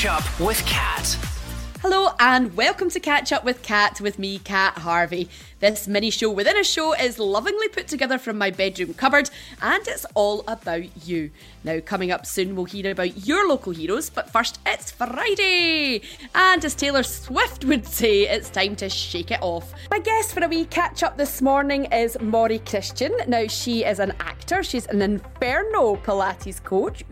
Catch Up with Kat. Hello and welcome to Catch Up with Kat with me, Kat Harvey. This mini show within a show is lovingly put together from my bedroom cupboard and it's all about you. Now, coming up soon, we'll hear about your local heroes, but first, it's Friday! And as Taylor Swift would say, it's time to shake it off. My guest for a wee catch up this morning is Maury Christian. Now, she is an actor, she's an Inferno Pilates coach.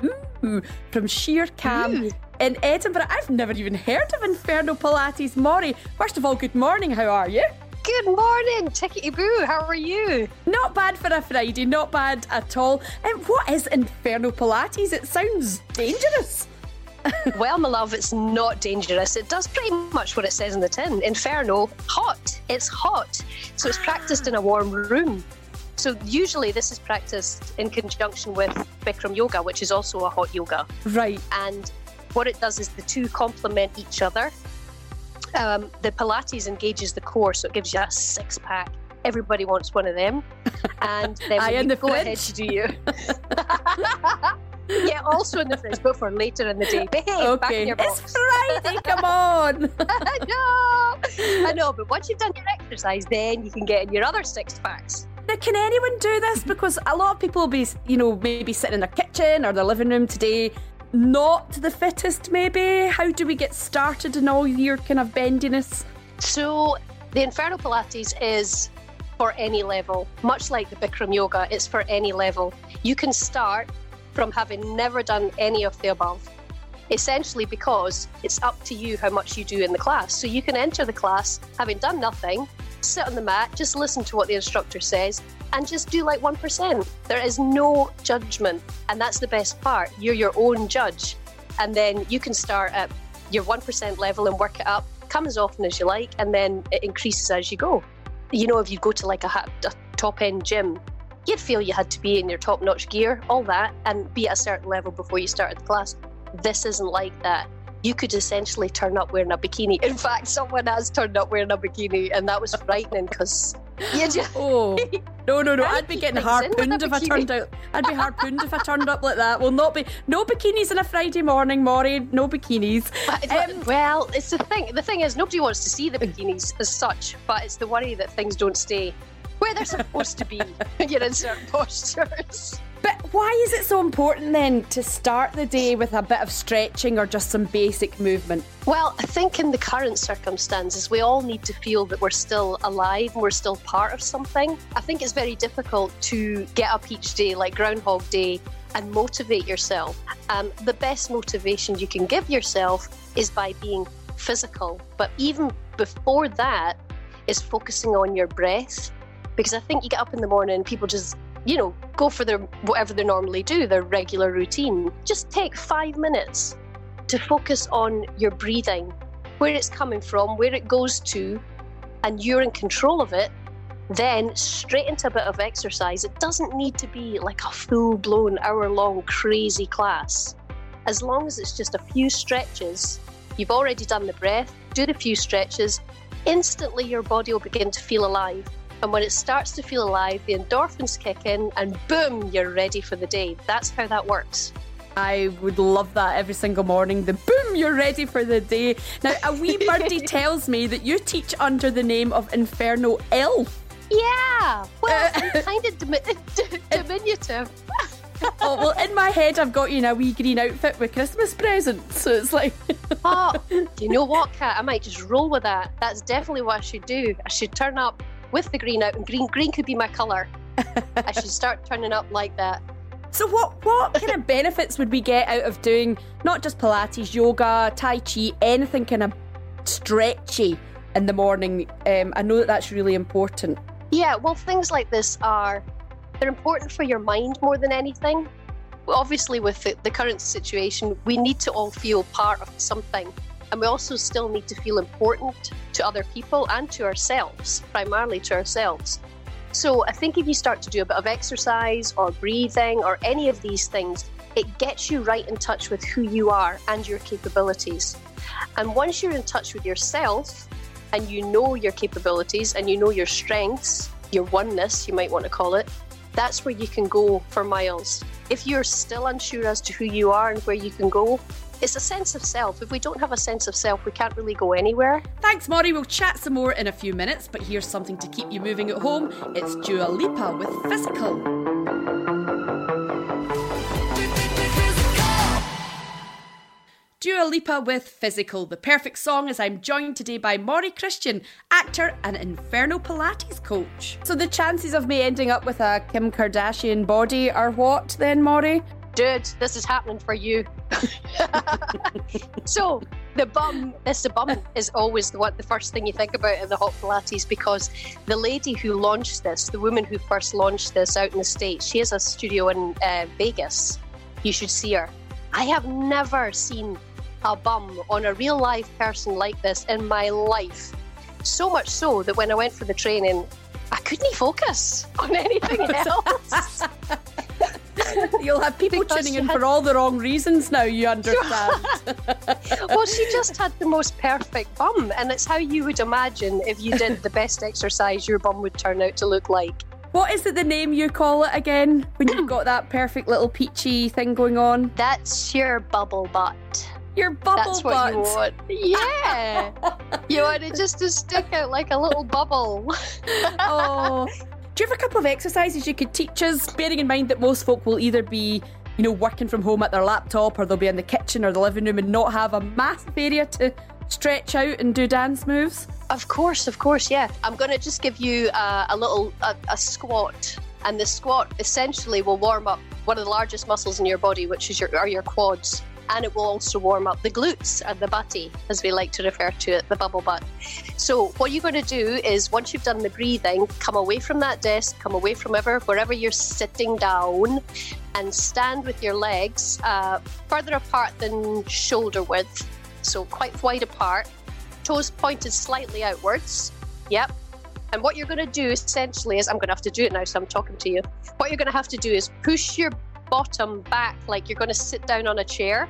Ooh, from Sheer Cam. Ooh mm. In Edinburgh. I've never even heard of Inferno Pilates. Maury, first of all, good morning. How are you? Good morning, Tickety Boo. How are you? Not bad for a Friday, not bad at all. And what is Inferno Pilates? It sounds dangerous. well, my love, it's not dangerous. It does pretty much what it says in the tin. Inferno, hot. It's hot. So it's practiced in a warm room. So usually this is practiced in conjunction with Bikram yoga, which is also a hot yoga. Right. And what it does is the two complement each other. Um, the Pilates engages the core, so it gives you a six pack. Everybody wants one of them. And then when you the go fridge. do you. yeah, also in the fridge, but for later in the day. Behave, okay. back in your box. It's Friday, come on. I know, I know, but once you've done your exercise, then you can get in your other six packs. Now, can anyone do this? Because a lot of people will be, you know, maybe sitting in their kitchen or their living room today not the fittest, maybe? How do we get started in all your kind of bendiness? So, the Inferno Pilates is for any level, much like the Bikram Yoga, it's for any level. You can start from having never done any of the above. Essentially, because it's up to you how much you do in the class. So, you can enter the class having done nothing, sit on the mat, just listen to what the instructor says, and just do like 1%. There is no judgment. And that's the best part. You're your own judge. And then you can start at your 1% level and work it up, come as often as you like, and then it increases as you go. You know, if you go to like a, a top end gym, you'd feel you had to be in your top notch gear, all that, and be at a certain level before you started the class. This isn't like that you could essentially turn up wearing a bikini. In fact, someone has turned up wearing a bikini, and that was frightening because you just. Oh no no no! I'd be getting harpooned if I turned out. I'd be harpooned if I turned up like that. Will not be no bikinis on a Friday morning, Maury. No bikinis. Um, well, it's the thing. The thing is, nobody wants to see the bikinis as such, but it's the worry that things don't stay where they're supposed to be. You're in certain postures. But why is it so important then to start the day with a bit of stretching or just some basic movement? Well, I think in the current circumstances, we all need to feel that we're still alive and we're still part of something. I think it's very difficult to get up each day like Groundhog Day and motivate yourself. Um, the best motivation you can give yourself is by being physical. But even before that, is focusing on your breath. Because I think you get up in the morning people just you know, go for their whatever they normally do, their regular routine. Just take five minutes to focus on your breathing, where it's coming from, where it goes to, and you're in control of it. Then straight into a bit of exercise. It doesn't need to be like a full blown hour long crazy class. As long as it's just a few stretches, you've already done the breath, do the few stretches, instantly your body will begin to feel alive and when it starts to feel alive, the endorphins kick in, and boom, you're ready for the day. That's how that works. I would love that every single morning. The boom, you're ready for the day. Now, a wee birdie tells me that you teach under the name of Inferno Elf. Yeah, well, uh, kind of diminutive. oh well, in my head, I've got you in a wee green outfit with Christmas presents, so it's like. oh, you know what, Kat? I might just roll with that. That's definitely what I should do. I should turn up with the green out, and green green could be my colour. I should start turning up like that. So what what kind of benefits would we get out of doing not just Pilates, yoga, Tai Chi, anything kind of stretchy in the morning? Um, I know that that's really important. Yeah, well, things like this are they're important for your mind more than anything. Obviously, with the, the current situation, we need to all feel part of something. And we also still need to feel important to other people and to ourselves, primarily to ourselves. So I think if you start to do a bit of exercise or breathing or any of these things, it gets you right in touch with who you are and your capabilities. And once you're in touch with yourself and you know your capabilities and you know your strengths, your oneness, you might want to call it, that's where you can go for miles. if you're still unsure as to who you are and where you can go, it's a sense of self. If we don't have a sense of self, we can't really go anywhere. Thanks, Maury. We'll chat some more in a few minutes, but here's something to keep you moving at home. It's Dua Lipa with Physical. Dua Lipa with Physical, the perfect song as I'm joined today by Maury Christian, actor and Inferno Pilates coach. So the chances of me ending up with a Kim Kardashian body are what then, Maury? Dude, this is happening for you. so the bum, this the bum is always the what the first thing you think about in the hot Pilates because the lady who launched this, the woman who first launched this out in the states, she has a studio in uh, Vegas. You should see her. I have never seen a bum on a real live person like this in my life. So much so that when I went for the training, I couldn't focus on anything else. You'll have people because tuning in had... for all the wrong reasons now, you understand. well, she just had the most perfect bum, and it's how you would imagine if you did the best exercise your bum would turn out to look like. What is it the name you call it again when you've got that perfect little peachy thing going on? That's your bubble butt. Your bubble That's what you want. Yeah. you want it just to stick out like a little bubble. oh. Do you have a couple of exercises you could teach us, bearing in mind that most folk will either be you know, working from home at their laptop or they'll be in the kitchen or the living room and not have a massive area to stretch out and do dance moves? Of course, of course, yeah. I'm going to just give you uh, a little a, a squat, and the squat essentially will warm up one of the largest muscles in your body, which is your are your quads and it will also warm up the glutes and the butty, as we like to refer to it, the bubble butt. So, what you're going to do is once you've done the breathing, come away from that desk, come away from ever, wherever you're sitting down, and stand with your legs uh, further apart than shoulder width, so quite wide apart, toes pointed slightly outwards. Yep, and what you're going to do essentially is, I'm going to have to do it now, so I'm talking to you. What you're going to have to do is push your bottom back like you're going to sit down on a chair.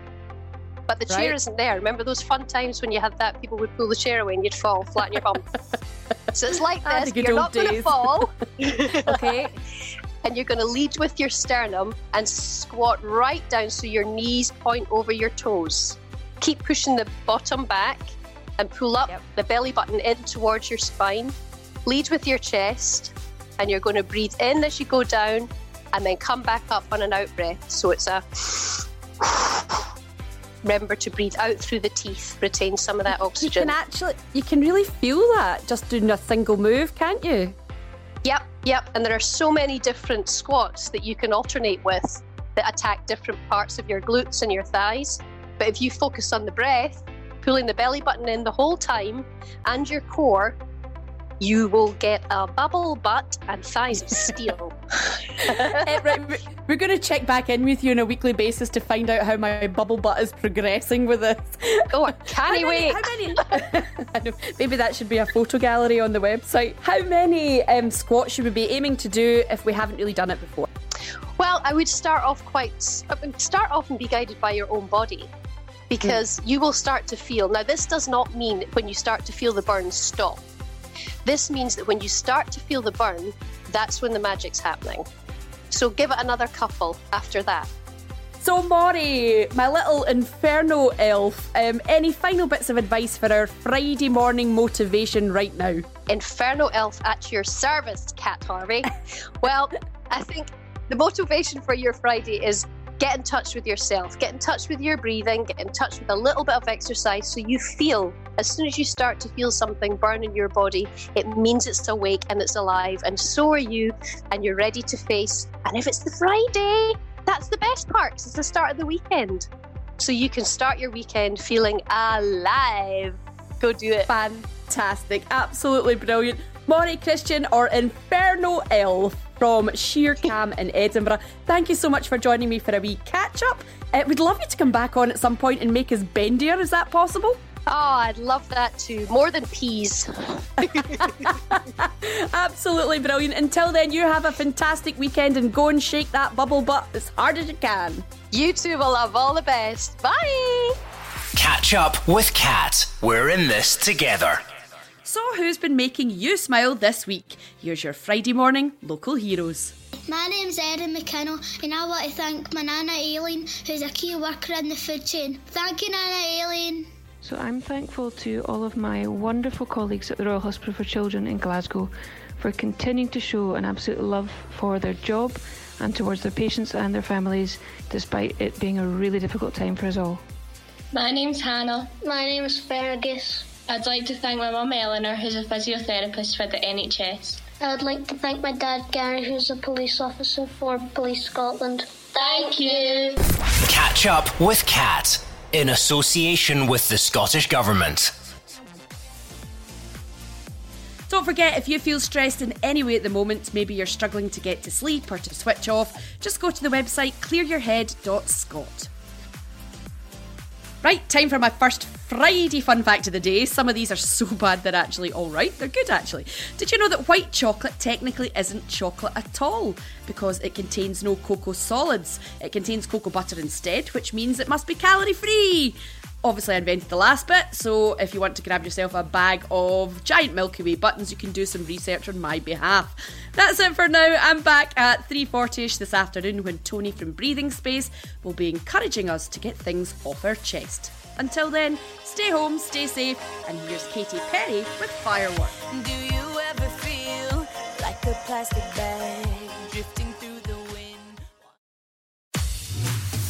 But the right. chair isn't there. Remember those fun times when you had that? People would pull the chair away and you'd fall flat on your bum. so it's like this. You're not going to fall. okay. And you're going to lead with your sternum and squat right down so your knees point over your toes. Keep pushing the bottom back and pull up yep. the belly button in towards your spine. Lead with your chest and you're going to breathe in as you go down and then come back up on an out breath. So it's a remember to breathe out through the teeth, retain some of that oxygen. You can actually, you can really feel that just doing a single move, can't you? Yep, yep. And there are so many different squats that you can alternate with that attack different parts of your glutes and your thighs. But if you focus on the breath, pulling the belly button in the whole time and your core, you will get a bubble butt and thighs of steel. Uh, right, we're going to check back in with you on a weekly basis to find out how my bubble butt is progressing with this. Oh, I can't wait. How many? maybe that should be a photo gallery on the website. How many um, squats should we be aiming to do if we haven't really done it before? Well, I would start off quite start off and be guided by your own body because mm. you will start to feel. Now, this does not mean when you start to feel the burn stop this means that when you start to feel the burn, that's when the magic's happening. So give it another couple after that. So, Maury, my little inferno elf, um, any final bits of advice for our Friday morning motivation right now? Inferno elf at your service, Cat Harvey. well, I think the motivation for your Friday is get in touch with yourself, get in touch with your breathing, get in touch with a little bit of exercise so you feel as soon as you start to feel something burn in your body, it means it's awake and it's alive, and so are you, and you're ready to face. And if it's the Friday, that's the best part because it's the start of the weekend. So you can start your weekend feeling alive. Go do it. Fantastic. Absolutely brilliant. Maury Christian or Inferno Elf from Sheer Cam in Edinburgh. Thank you so much for joining me for a wee catch up. Uh, we'd love you to come back on at some point and make us bendier. Is that possible? Oh, I'd love that too. More than peas. Absolutely brilliant. Until then, you have a fantastic weekend and go and shake that bubble butt as hard as you can. You too will have all the best. Bye. Catch up with Kat. We're in this together. So, who's been making you smile this week? Here's your Friday morning local heroes. My name's Erin McKinnell, and I want to thank my Nana Aileen, who's a key worker in the food chain. Thank you, Nana Aileen. So I'm thankful to all of my wonderful colleagues at the Royal Hospital for Children in Glasgow for continuing to show an absolute love for their job and towards their patients and their families, despite it being a really difficult time for us all. My name's Hannah. My name's Fergus. I'd like to thank my mum Eleanor, who's a physiotherapist for the NHS. I would like to thank my dad Gary, who's a police officer for Police Scotland. Thank you. Catch up with Cat in association with the Scottish Government. Don't forget, if you feel stressed in any way at the moment, maybe you're struggling to get to sleep or to switch off, just go to the website clearyourhead.scot. Right, time for my first Friday fun fact of the day. Some of these are so bad they're actually alright. They're good actually. Did you know that white chocolate technically isn't chocolate at all? Because it contains no cocoa solids. It contains cocoa butter instead, which means it must be calorie free. Obviously, I invented the last bit, so if you want to grab yourself a bag of giant Milky Way buttons, you can do some research on my behalf. That's it for now. I'm back at 3.40ish this afternoon when Tony from Breathing Space will be encouraging us to get things off our chest. Until then, stay home, stay safe, and here's Katy Perry with Firework. Do you ever feel like a plastic bag drifting through the wind?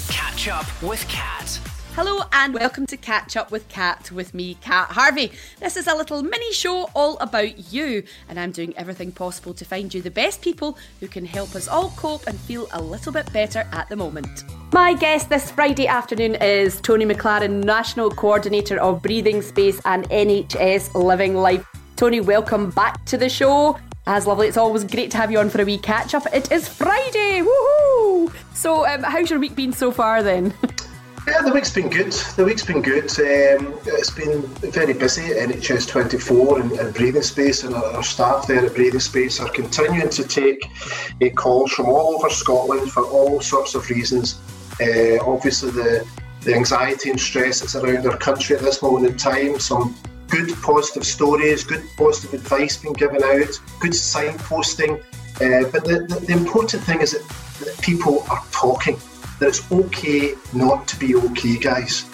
Catch up with Cat. Hello and welcome to Catch Up with Cat with me, Cat Harvey. This is a little mini show all about you, and I'm doing everything possible to find you the best people who can help us all cope and feel a little bit better at the moment. My guest this Friday afternoon is Tony McLaren, National Coordinator of Breathing Space and NHS Living Life. Tony, welcome back to the show. As lovely, it's always great to have you on for a wee catch up. It is Friday, woohoo! So, um, how's your week been so far then? Yeah, the week's been good. The week's been good. Um, it's been very busy at NHS 24 and, and Breathing Space, and our, our, staff there at Breathing Space are continuing to take uh, calls from all over Scotland for all sorts of reasons. Uh, obviously, the, the anxiety and stress that's around our country at this moment in time, some good positive stories, good positive advice being given out, good signposting. Uh, but the, the, the important thing is that, that people are talking that it's okay not to be okay, guys.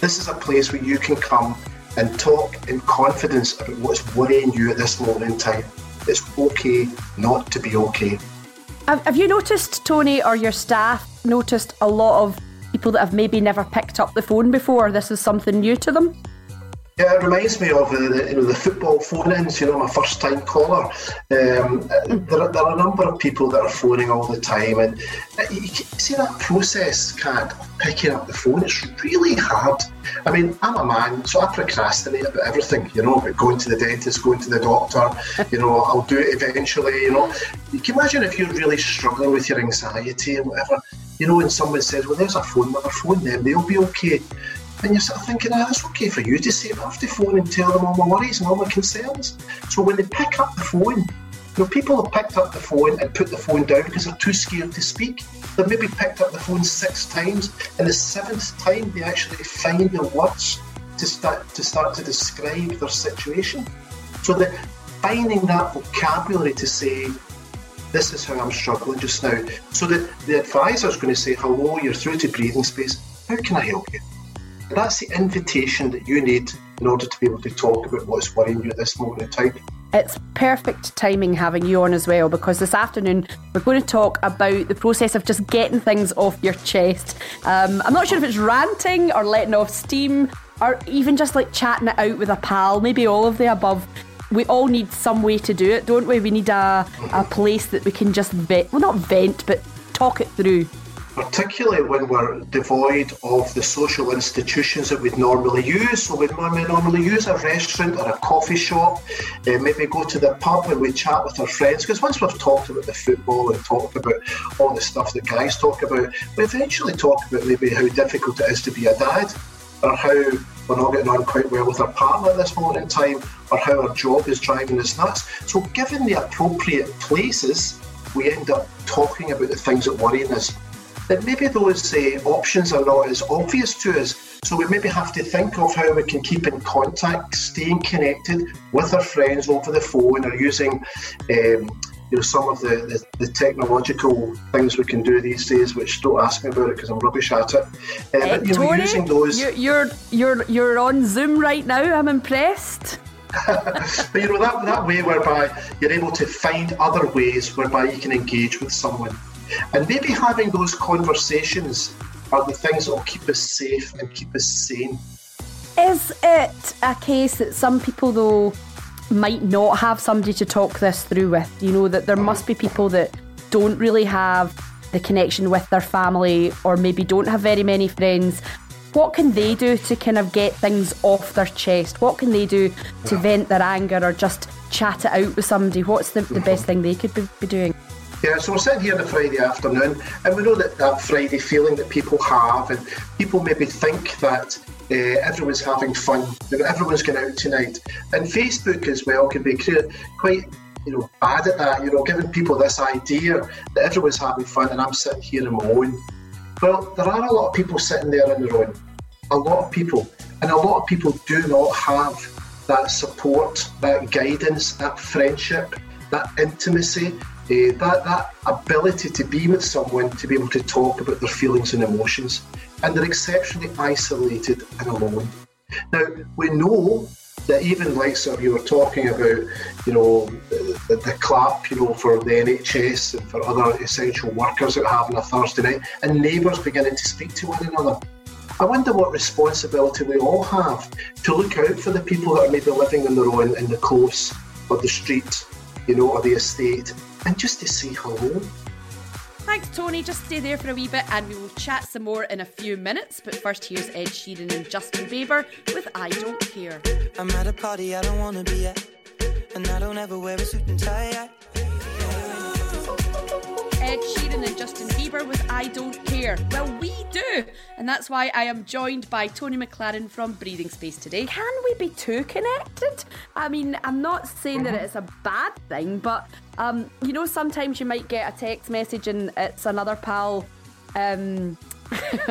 This is a place where you can come and talk in confidence about what's worrying you at this moment in time. It's okay not to be okay. Have you noticed, Tony, or your staff noticed a lot of people that have maybe never picked up the phone before? This is something new to them? Yeah, it reminds me of the, you know the football phone-ins. You know, my first-time caller. Um, there, are, there are a number of people that are phoning all the time, and you see that process, Cat, picking up the phone. It's really hard. I mean, I'm a man, so I procrastinate about everything. You know, about going to the dentist, going to the doctor. You know, I'll do it eventually. You know, you can imagine if you're really struggling with your anxiety and whatever. You know, and someone says, "Well, there's a phone number. Phone them; they'll be okay." And you're sort of thinking, oh, that's okay for you to say, but I have to phone and tell them all my worries and all my concerns. So when they pick up the phone, you know, people have picked up the phone and put the phone down because they're too scared to speak. They've maybe picked up the phone six times, and the seventh time they actually find the words to start to start to describe their situation. So that finding that vocabulary to say, this is how I'm struggling just now. So that the advisor is going to say, hello, you're through to breathing space. How can I help you? That's the invitation that you need in order to be able to talk about what's worrying you at this moment in time. It's perfect timing having you on as well because this afternoon we're going to talk about the process of just getting things off your chest. Um, I'm not sure if it's ranting or letting off steam or even just like chatting it out with a pal, maybe all of the above. We all need some way to do it, don't we? We need a, a place that we can just vent, well, not vent, but talk it through particularly when we're devoid of the social institutions that we'd normally use. So we'd normally use a restaurant or a coffee shop, uh, maybe go to the pub and we chat with our friends. Because once we've talked about the football and talked about all the stuff that guys talk about, we eventually talk about maybe how difficult it is to be a dad or how we're not getting on quite well with our partner at this moment in time or how our job is driving us nuts. So given the appropriate places, we end up talking about the things that worry us that maybe those uh, options are not as obvious to us. So we maybe have to think of how we can keep in contact, staying connected with our friends over the phone or using um, you know some of the, the, the technological things we can do these days, which don't ask me about it because I'm rubbish at it. Uh, but you know, Tony, using those, you- you're you're you're on Zoom right now. I'm impressed. but you know that that way whereby you're able to find other ways whereby you can engage with someone, and maybe having those conversations are the things that will keep us safe and keep us sane. Is it a case that some people though might not have somebody to talk this through with? You know that there must be people that don't really have the connection with their family or maybe don't have very many friends. What can they do to kind of get things off their chest? What can they do to vent their anger or just chat it out with somebody? What's the, the best mm-hmm. thing they could be, be doing? Yeah, so we're sitting here on a Friday afternoon, and we know that that Friday feeling that people have, and people maybe think that uh, everyone's having fun, know, everyone's going out tonight, and Facebook as well can be quite, you know, bad at that. You know, giving people this idea that everyone's having fun, and I'm sitting here on my own. Well, there are a lot of people sitting there on their own, a lot of people, and a lot of people do not have that support, that guidance, that friendship, that intimacy, eh, that that ability to be with someone to be able to talk about their feelings and emotions, and they're exceptionally isolated and alone. Now we know that even like sort of you were talking about, you know, the, the, clap, you know, for the NHS and for other essential workers that have on a Thursday night, and neighbours beginning to speak to one another. I wonder what responsibility we all have to look out for the people that are maybe living on their own in the close or the street, you know, or the estate, and just to say hello. Thanks, Tony. Just stay there for a wee bit and we will chat some more in a few minutes. But first, here's Ed Sheeran and Justin Bieber with I Don't Care. I'm at a party I don't wanna be at, and I don't ever wear a suit and tie. I- Ed Sheeran and Justin Bieber with I Don't Care. Well, we do. And that's why I am joined by Tony McLaren from Breathing Space today. Can we be too connected? I mean, I'm not saying that it's a bad thing, but, um, you know, sometimes you might get a text message and it's another pal. Um,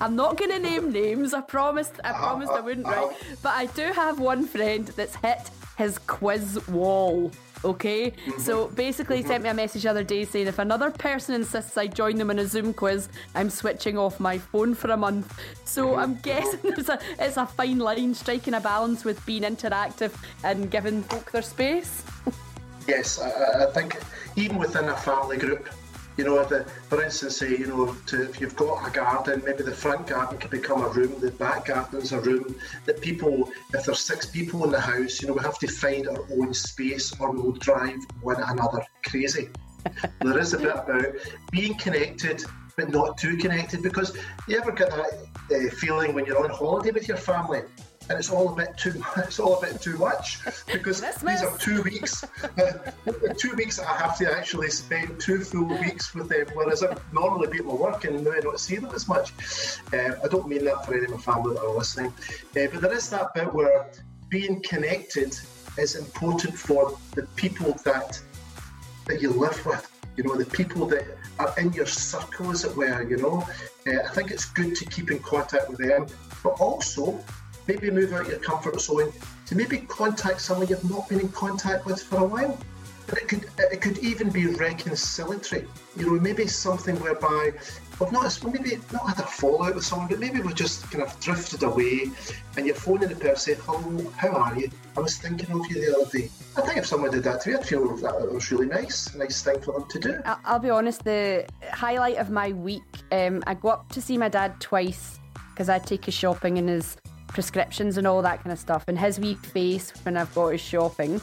I'm not going to name names. I promised. I promised I wouldn't. Right, but I do have one friend that's hit his quiz wall. Okay, so mm-hmm. basically, he sent me a message the other day saying if another person insists I join them in a Zoom quiz, I'm switching off my phone for a month. So mm-hmm. I'm guessing there's a it's a fine line striking a balance with being interactive and giving folk their space. Yes, I, I think even within a family group, you know, the, for instance, say, you know, to, if you've got a garden, maybe the front garden could become a room, the back garden's a room that people, if there's six people in the house, you know, we have to find our own space or we'll drive one another crazy. there is a bit about being connected but not too connected because you ever get that uh, feeling when you're on holiday with your family and it's all a bit too it's all a bit too much because these are two weeks. Two weeks that I have to actually spend two full weeks with them whereas I normally people at my work and maybe not see them as much. Uh, I don't mean that for any of my family that are listening. Uh, but there is that bit where being connected is important for the people that that you live with, you know, the people that are in your circle, as it were, you know. Uh, I think it's good to keep in contact with them, but also maybe move out your comfort zone to maybe contact someone you've not been in contact with for a while. But it could it could even be reconciliatory, you know, maybe something whereby we've not maybe not had a fallout with someone, but maybe we've just kind of drifted away, and you're phoning the person, "Hello, how are you? I was thinking of you the other day." I think if someone did that to me, I'd feel that was really nice, nice thing for them to do. I'll be honest, the highlight of my week, um, I go up to see my dad twice because I take his shopping and his prescriptions and all that kind of stuff. And his wee face when I've got his shopping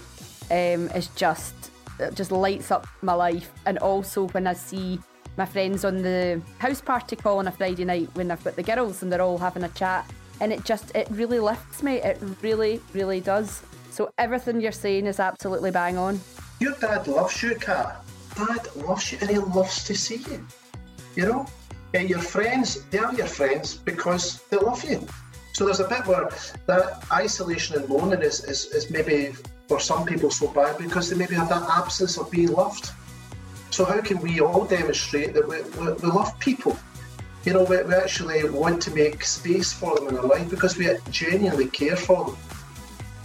um, is just it just lights up my life. And also when I see my friends on the house party call on a Friday night when I've got the girls and they're all having a chat, and it just it really lifts me. It really, really does. So everything you're saying is absolutely bang on. Your dad loves you, Kat. Dad loves you and he loves to see you. You know? And your friends, they are your friends because they love you. So there's a bit where that isolation and loneliness is, is maybe for some people so bad because they maybe have that absence of being loved. So how can we all demonstrate that we, we, we love people? You know, we, we actually want to make space for them in our life because we genuinely care for them.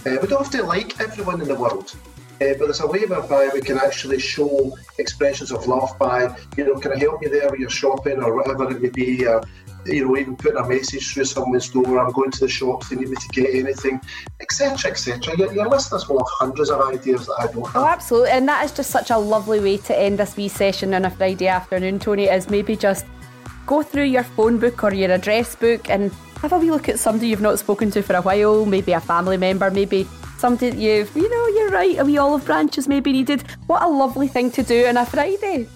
Uh, we don't have to like everyone in the world, Uh, but there's a way whereby we can actually show expressions of love by, you know, can I help you there with your shopping or whatever it may be, or, you know, even putting a message through someone's door, I'm going to the shops, they need me to get anything, etc., etc. Your, your listeners will have hundreds of ideas that I don't have. Oh, absolutely. And that is just such a lovely way to end this wee session on a Friday afternoon, Tony, is maybe just go through your phone book or your address book and have a wee look at somebody you've not spoken to for a while, maybe a family member, maybe somebody that you've, you know, you're right, a wee olive branch is maybe needed. What a lovely thing to do on a Friday.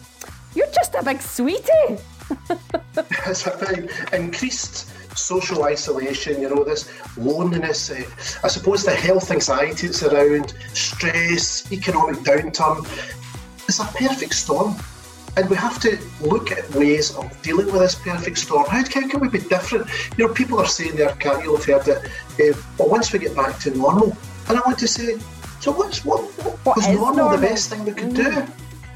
You're just a big sweetie. it's a thing. Increased social isolation, you know, this loneliness, uh, I suppose the health anxiety that's around, stress, economic downturn. It's a perfect storm. And we have to look at ways of dealing with this perfect storm. How can, can we be different? You know, people are saying there, Kat, you'll have heard it, uh, well, once we get back to normal. And I want to say, so what's what, what, What was is normal, normal? the best thing we could do?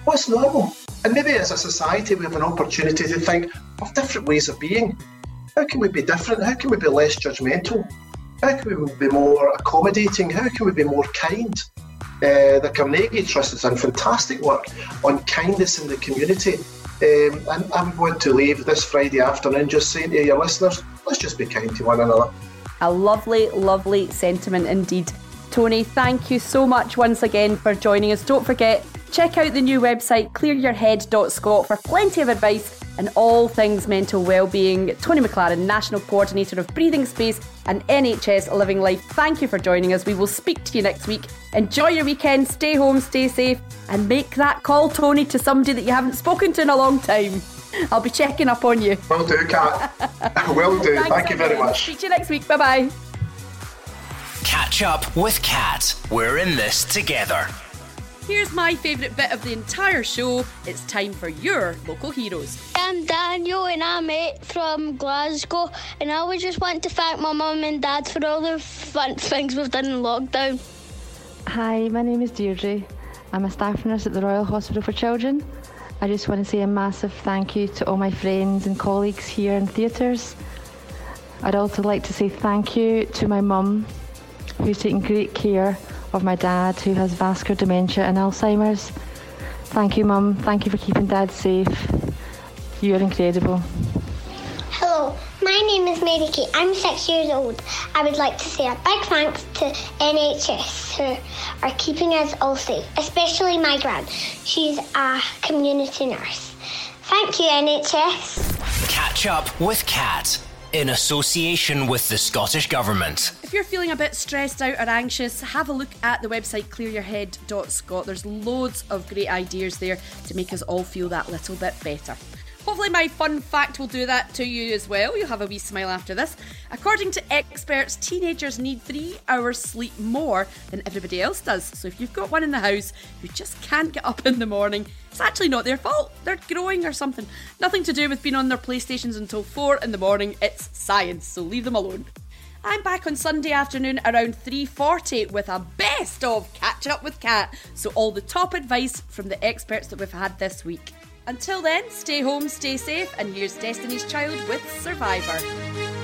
What's normal? And maybe as a society, we have an opportunity to think of different ways of being. How can we be different? How can we be less judgmental? How can we be more accommodating? How can we be more kind? Uh, the Carnegie Trust has done fantastic work on kindness in the community. Um, and I'm going to leave this Friday afternoon just saying to your listeners, let's just be kind to one another. A lovely, lovely sentiment indeed. Tony, thank you so much once again for joining us. Don't forget, check out the new website clearyourhead.scot for plenty of advice and all things mental well-being. Tony McLaren, National Coordinator of Breathing Space and NHS Living Life. Thank you for joining us. We will speak to you next week. Enjoy your weekend, stay home, stay safe, and make that call, Tony, to somebody that you haven't spoken to in a long time. I'll be checking up on you. Will do, Kat. Will do. Thank you very much. Speak to you next week. Bye bye. Catch up with Cat. We're in this together. Here's my favourite bit of the entire show. It's time for your local heroes. I'm Daniel and I'm eight from Glasgow and I would just want to thank my mum and dad for all the fun things we've done in lockdown. Hi, my name is Deirdre. I'm a staff nurse at the Royal Hospital for Children. I just want to say a massive thank you to all my friends and colleagues here in theatres. I'd also like to say thank you to my mum, who's taking great care of my dad, who has vascular dementia and Alzheimer's. Thank you, mum. Thank you for keeping dad safe. You're incredible. Hello, my name is Mary Kate. I'm six years old. I would like to say a big thanks to NHS who are keeping us all safe, especially my gran. She's a community nurse. Thank you, NHS. Catch up with Cat in association with the Scottish Government. If you're feeling a bit stressed out or anxious, have a look at the website clearyourhead.scot. There's loads of great ideas there to make us all feel that little bit better. Hopefully, my fun fact will do that to you as well. You'll have a wee smile after this. According to experts, teenagers need three hours sleep more than everybody else does. So, if you've got one in the house who just can't get up in the morning, it's actually not their fault. They're growing or something. Nothing to do with being on their PlayStations until four in the morning. It's science, so leave them alone. I'm back on Sunday afternoon around 3:40 with a best of catching up with Cat. So all the top advice from the experts that we've had this week. Until then, stay home, stay safe, and here's Destiny's Child with Survivor.